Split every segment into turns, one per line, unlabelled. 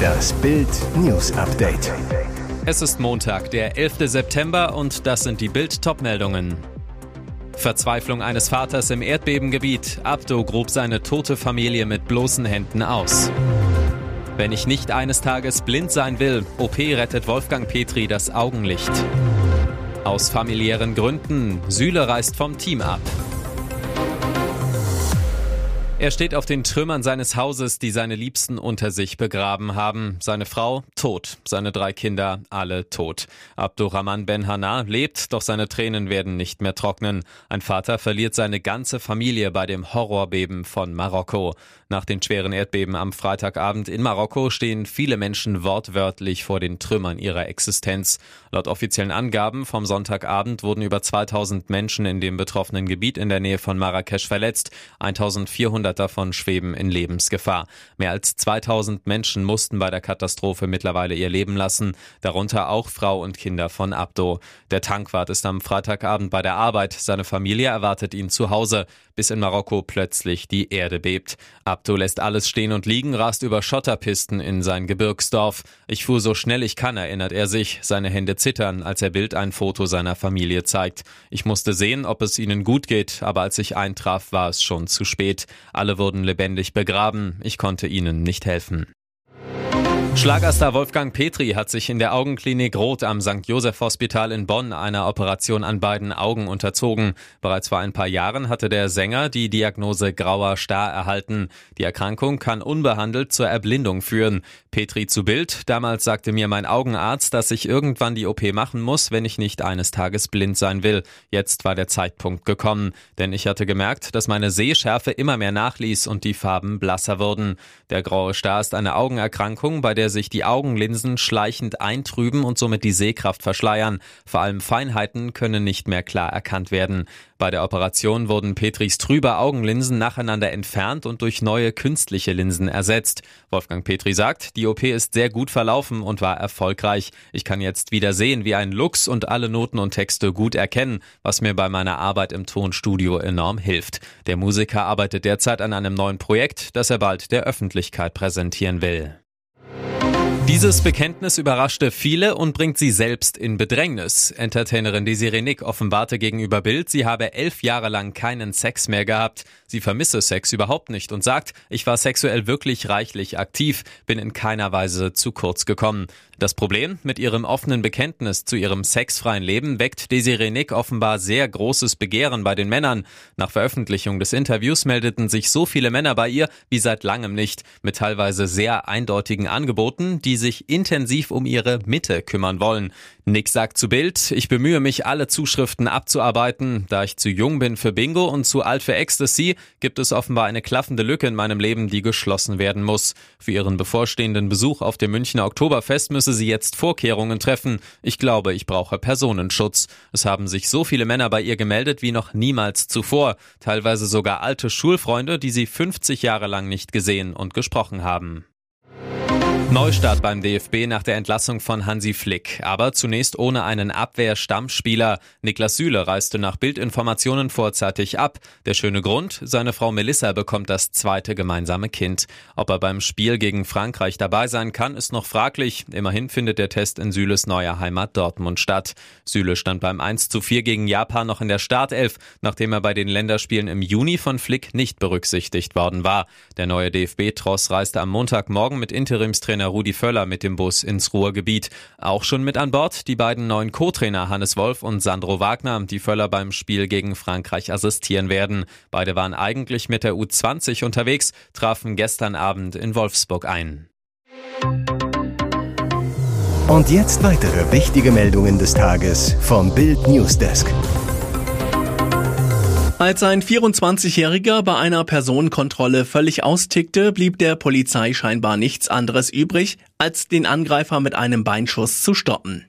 Das Bild News Update.
Es ist Montag, der 11. September und das sind die Bild Topmeldungen. Verzweiflung eines Vaters im Erdbebengebiet. Abdo grub seine tote Familie mit bloßen Händen aus. Wenn ich nicht eines Tages blind sein will, OP rettet Wolfgang Petri das Augenlicht. Aus familiären Gründen, Süle reist vom Team ab. Er steht auf den Trümmern seines Hauses, die seine Liebsten unter sich begraben haben. Seine Frau tot, seine drei Kinder alle tot. Abdurrahman Ben Hana lebt, doch seine Tränen werden nicht mehr trocknen. Ein Vater verliert seine ganze Familie bei dem Horrorbeben von Marokko. Nach den schweren Erdbeben am Freitagabend in Marokko stehen viele Menschen wortwörtlich vor den Trümmern ihrer Existenz. Laut offiziellen Angaben vom Sonntagabend wurden über 2000 Menschen in dem betroffenen Gebiet in der Nähe von Marrakesch verletzt. 1400 100 davon schweben in Lebensgefahr. Mehr als 2000 Menschen mussten bei der Katastrophe mittlerweile ihr Leben lassen, darunter auch Frau und Kinder von Abdo. Der Tankwart ist am Freitagabend bei der Arbeit, seine Familie erwartet ihn zu Hause, bis in Marokko plötzlich die Erde bebt. Abdo lässt alles stehen und liegen, rast über Schotterpisten in sein Gebirgsdorf. Ich fuhr so schnell ich kann, erinnert er sich. Seine Hände zittern, als er Bild ein Foto seiner Familie zeigt. Ich musste sehen, ob es ihnen gut geht, aber als ich eintraf, war es schon zu spät. Alle wurden lebendig begraben. Ich konnte ihnen nicht helfen. Schlagerstar Wolfgang Petri hat sich in der Augenklinik Roth am St. Joseph Hospital in Bonn einer Operation an beiden Augen unterzogen. Bereits vor ein paar Jahren hatte der Sänger die Diagnose grauer Star erhalten. Die Erkrankung kann unbehandelt zur Erblindung führen. Petri zu Bild. Damals sagte mir mein Augenarzt, dass ich irgendwann die OP machen muss, wenn ich nicht eines Tages blind sein will. Jetzt war der Zeitpunkt gekommen, denn ich hatte gemerkt, dass meine Sehschärfe immer mehr nachließ und die Farben blasser wurden. Der graue Star ist eine Augenerkrankung, bei der sich die Augenlinsen schleichend eintrüben und somit die Sehkraft verschleiern. Vor allem Feinheiten können nicht mehr klar erkannt werden. Bei der Operation wurden Petris trübe Augenlinsen nacheinander entfernt und durch neue künstliche Linsen ersetzt. Wolfgang Petri sagt, die OP ist sehr gut verlaufen und war erfolgreich. Ich kann jetzt wieder sehen wie ein Lux und alle Noten und Texte gut erkennen, was mir bei meiner Arbeit im Tonstudio enorm hilft. Der Musiker arbeitet derzeit an einem neuen Projekt, das er bald der Öffentlichkeit präsentieren will. Dieses Bekenntnis überraschte viele und bringt sie selbst in Bedrängnis. Entertainerin Desiree Nick offenbarte gegenüber Bild, sie habe elf Jahre lang keinen Sex mehr gehabt. Sie vermisse Sex überhaupt nicht und sagt, ich war sexuell wirklich reichlich aktiv, bin in keiner Weise zu kurz gekommen. Das Problem mit ihrem offenen Bekenntnis zu ihrem sexfreien Leben weckt Desiree Nick offenbar sehr großes Begehren bei den Männern. Nach Veröffentlichung des Interviews meldeten sich so viele Männer bei ihr wie seit langem nicht, mit teilweise sehr eindeutigen Angeboten, die sich intensiv um ihre Mitte kümmern wollen. Nick sagt zu Bild, ich bemühe mich, alle Zuschriften abzuarbeiten. Da ich zu jung bin für Bingo und zu alt für Ecstasy, gibt es offenbar eine klaffende Lücke in meinem Leben, die geschlossen werden muss. Für ihren bevorstehenden Besuch auf dem Münchner Oktoberfest müsse sie jetzt Vorkehrungen treffen. Ich glaube, ich brauche Personenschutz. Es haben sich so viele Männer bei ihr gemeldet wie noch niemals zuvor. Teilweise sogar alte Schulfreunde, die sie 50 Jahre lang nicht gesehen und gesprochen haben. Neustart beim DFB nach der Entlassung von Hansi Flick, aber zunächst ohne einen Abwehrstammspieler. Niklas Süle reiste nach Bildinformationen vorzeitig ab. Der schöne Grund, seine Frau Melissa bekommt das zweite gemeinsame Kind. Ob er beim Spiel gegen Frankreich dabei sein kann, ist noch fraglich. Immerhin findet der Test in Süles neuer Heimat Dortmund statt. Süle stand beim 1 zu 4 gegen Japan noch in der Startelf, nachdem er bei den Länderspielen im Juni von Flick nicht berücksichtigt worden war. Der neue DFB-Tross reiste am Montagmorgen mit Interimstrainer Trainer Rudi Völler mit dem Bus ins Ruhrgebiet. Auch schon mit an Bord die beiden neuen Co-Trainer Hannes Wolf und Sandro Wagner, die Völler beim Spiel gegen Frankreich assistieren werden. Beide waren eigentlich mit der U20 unterwegs, trafen gestern Abend in Wolfsburg ein.
Und jetzt weitere wichtige Meldungen des Tages vom Bild Newsdesk.
Als ein 24-Jähriger bei einer Personenkontrolle völlig austickte, blieb der Polizei scheinbar nichts anderes übrig, als den Angreifer mit einem Beinschuss zu stoppen.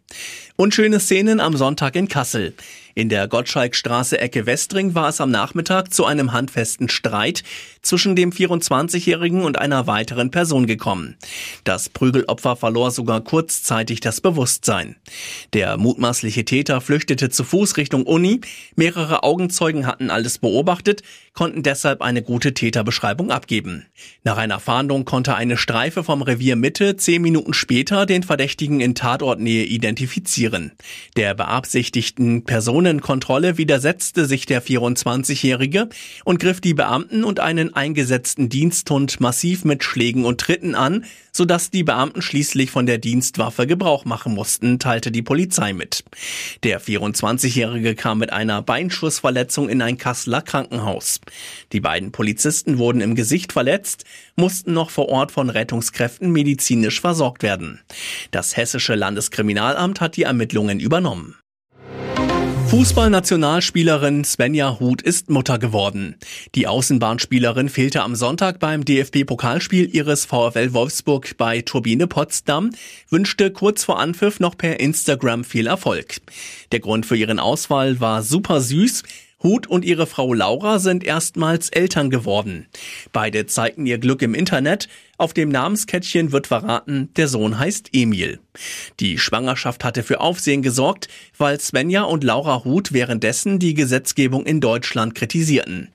Unschöne Szenen am Sonntag in Kassel. In der Gottschalkstraße Ecke Westring war es am Nachmittag zu einem handfesten Streit zwischen dem 24-Jährigen und einer weiteren Person gekommen. Das Prügelopfer verlor sogar kurzzeitig das Bewusstsein. Der mutmaßliche Täter flüchtete zu Fuß Richtung Uni. Mehrere Augenzeugen hatten alles beobachtet, konnten deshalb eine gute Täterbeschreibung abgeben. Nach einer Fahndung konnte eine Streife vom Revier Mitte zehn Minuten später den Verdächtigen in Tatortnähe identifizieren. Der beabsichtigten Personenkontrolle widersetzte sich der 24-Jährige und griff die Beamten und einen eingesetzten Diensthund massiv mit Schlägen und Tritten an, sodass die Beamten schließlich von der Dienstwaffe Gebrauch machen mussten, teilte die Polizei mit. Der 24-Jährige kam mit einer Beinschussverletzung in ein Kasseler Krankenhaus. Die beiden Polizisten wurden im Gesicht verletzt, mussten noch vor Ort von Rettungskräften medizinisch versorgt werden. Das hessische Landeskriminalamt hat die Ermittlungen übernommen. Fußballnationalspielerin Svenja Huth ist Mutter geworden. Die Außenbahnspielerin fehlte am Sonntag beim DFB-Pokalspiel ihres VfL Wolfsburg bei Turbine Potsdam, wünschte kurz vor Anpfiff noch per Instagram viel Erfolg. Der Grund für ihren Auswahl war super süß. Huth und ihre Frau Laura sind erstmals Eltern geworden. Beide zeigten ihr Glück im Internet. Auf dem Namenskettchen wird verraten, der Sohn heißt Emil. Die Schwangerschaft hatte für Aufsehen gesorgt, weil Svenja und Laura Huth währenddessen die Gesetzgebung in Deutschland kritisierten.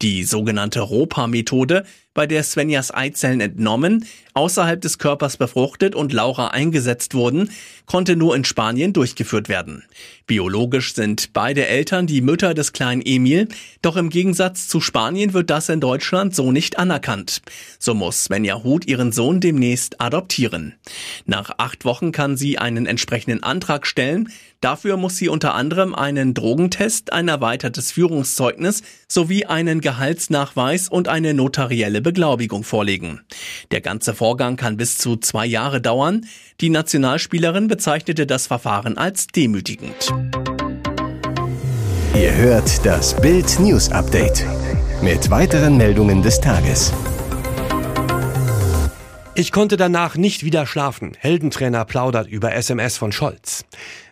Die sogenannte ROPA-Methode, bei der Svenjas Eizellen entnommen, außerhalb des Körpers befruchtet und Laura eingesetzt wurden, konnte nur in Spanien durchgeführt werden. Biologisch sind beide Eltern die Mütter des kleinen Emil, doch im Gegensatz zu Spanien wird das in Deutschland so nicht anerkannt. So muss Svenja Huth ihren Sohn demnächst adoptieren. Nach acht Wochen kann sie einen entsprechenden Antrag stellen. Dafür muss sie unter anderem einen Drogentest, ein erweitertes Führungszeugnis sowie einen Gehaltsnachweis und eine notarielle Beglaubigung vorlegen. Der ganze Vorgang kann bis zu zwei Jahre dauern. Die Nationalspielerin bezeichnete das Verfahren als demütigend.
Ihr hört das Bild News Update mit weiteren Meldungen des Tages.
Ich konnte danach nicht wieder schlafen. Heldentrainer plaudert über SMS von Scholz.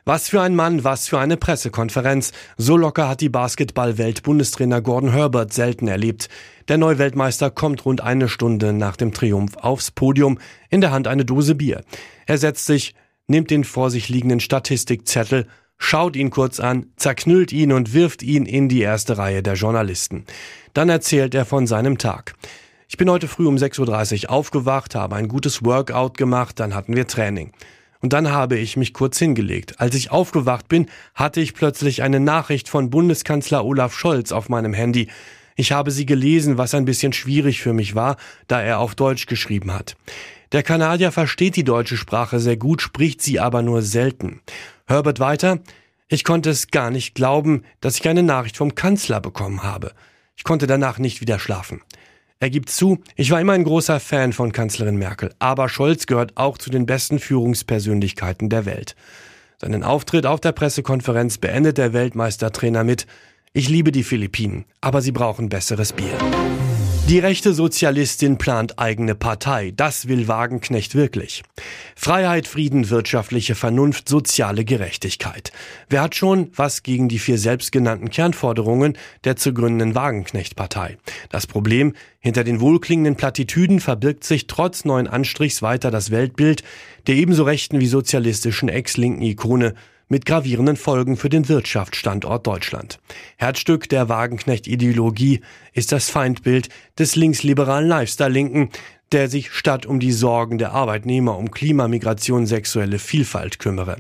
Was für ein Mann, was für eine Pressekonferenz. So locker hat die Basketball-Welt-Bundestrainer Gordon Herbert selten erlebt. Der Neuweltmeister kommt rund eine Stunde nach dem Triumph aufs Podium, in der Hand eine Dose Bier. Er setzt sich, nimmt den vor sich liegenden Statistikzettel, schaut ihn kurz an, zerknüllt ihn und wirft ihn in die erste Reihe der Journalisten. Dann erzählt er von seinem Tag. Ich bin heute früh um 6.30 Uhr aufgewacht, habe ein gutes Workout gemacht, dann hatten wir Training. Und dann habe ich mich kurz hingelegt. Als ich aufgewacht bin, hatte ich plötzlich eine Nachricht von Bundeskanzler Olaf Scholz auf meinem Handy. Ich habe sie gelesen, was ein bisschen schwierig für mich war, da er auf Deutsch geschrieben hat. Der Kanadier versteht die deutsche Sprache sehr gut, spricht sie aber nur selten. Herbert weiter, ich konnte es gar nicht glauben, dass ich eine Nachricht vom Kanzler bekommen habe. Ich konnte danach nicht wieder schlafen. Er gibt zu, ich war immer ein großer Fan von Kanzlerin Merkel, aber Scholz gehört auch zu den besten Führungspersönlichkeiten der Welt. Seinen Auftritt auf der Pressekonferenz beendet der Weltmeistertrainer mit Ich liebe die Philippinen, aber sie brauchen besseres Bier. Die rechte Sozialistin plant eigene Partei. Das will Wagenknecht wirklich. Freiheit, Frieden, wirtschaftliche Vernunft, soziale Gerechtigkeit. Wer hat schon was gegen die vier selbstgenannten Kernforderungen der zu gründenden Wagenknecht-Partei? Das Problem, hinter den wohlklingenden Plattitüden verbirgt sich trotz neuen Anstrichs weiter das Weltbild der ebenso rechten wie sozialistischen ex-linken Ikone mit gravierenden Folgen für den Wirtschaftsstandort Deutschland. Herzstück der Wagenknecht-Ideologie ist das Feindbild des linksliberalen Lifestyle-Linken, der sich statt um die Sorgen der Arbeitnehmer um Klimamigration, sexuelle Vielfalt kümmere.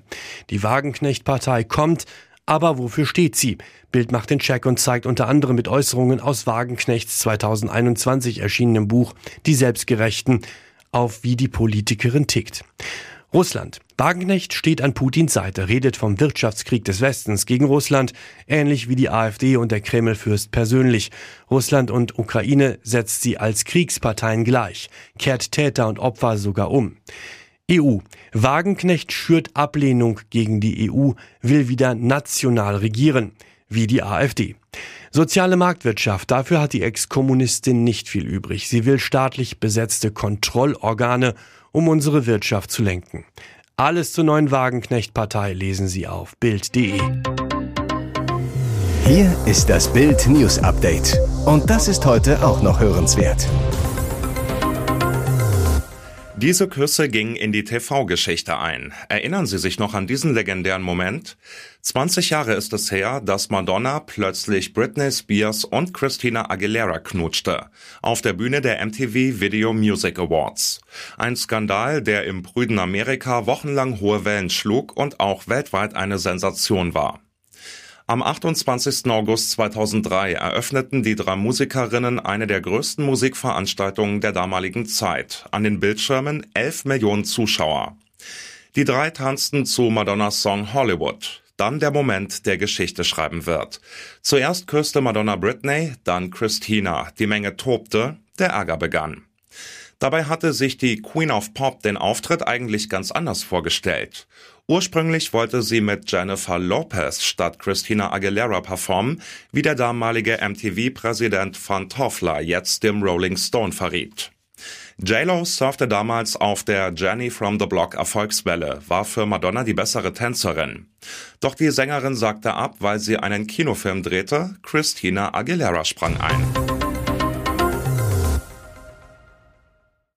Die Wagenknecht-Partei kommt, aber wofür steht sie? Bild macht den Check und zeigt unter anderem mit Äußerungen aus Wagenknechts 2021 erschienenem Buch Die Selbstgerechten auf, wie die Politikerin tickt. Russland. Wagenknecht steht an Putins Seite, redet vom Wirtschaftskrieg des Westens gegen Russland, ähnlich wie die AfD und der Kremlfürst persönlich. Russland und Ukraine setzt sie als Kriegsparteien gleich, kehrt Täter und Opfer sogar um. EU. Wagenknecht schürt Ablehnung gegen die EU, will wieder national regieren, wie die AfD. Soziale Marktwirtschaft, dafür hat die Ex-Kommunistin nicht viel übrig. Sie will staatlich besetzte Kontrollorgane um unsere Wirtschaft zu lenken. Alles zur neuen Wagenknecht-Partei lesen Sie auf Bild.de.
Hier ist das Bild News Update. Und das ist heute auch noch hörenswert.
Diese Küsse gingen in die TV-Geschichte ein. Erinnern Sie sich noch an diesen legendären Moment? 20 Jahre ist es her, dass Madonna plötzlich Britney Spears und Christina Aguilera knutschte. Auf der Bühne der MTV Video Music Awards. Ein Skandal, der im prüden Amerika wochenlang hohe Wellen schlug und auch weltweit eine Sensation war. Am 28. August 2003 eröffneten die drei Musikerinnen eine der größten Musikveranstaltungen der damaligen Zeit. An den Bildschirmen 11 Millionen Zuschauer. Die drei tanzten zu Madonnas Song Hollywood. Dann der Moment, der Geschichte schreiben wird. Zuerst küsste Madonna Britney, dann Christina. Die Menge tobte, der Ärger begann. Dabei hatte sich die Queen of Pop den Auftritt eigentlich ganz anders vorgestellt. Ursprünglich wollte sie mit Jennifer Lopez statt Christina Aguilera performen, wie der damalige MTV-Präsident Van Toffler jetzt dem Rolling Stone verriet. J-Lo surfte damals auf der Jenny from the Block Erfolgswelle, war für Madonna die bessere Tänzerin. Doch die Sängerin sagte ab, weil sie einen Kinofilm drehte, Christina Aguilera sprang ein.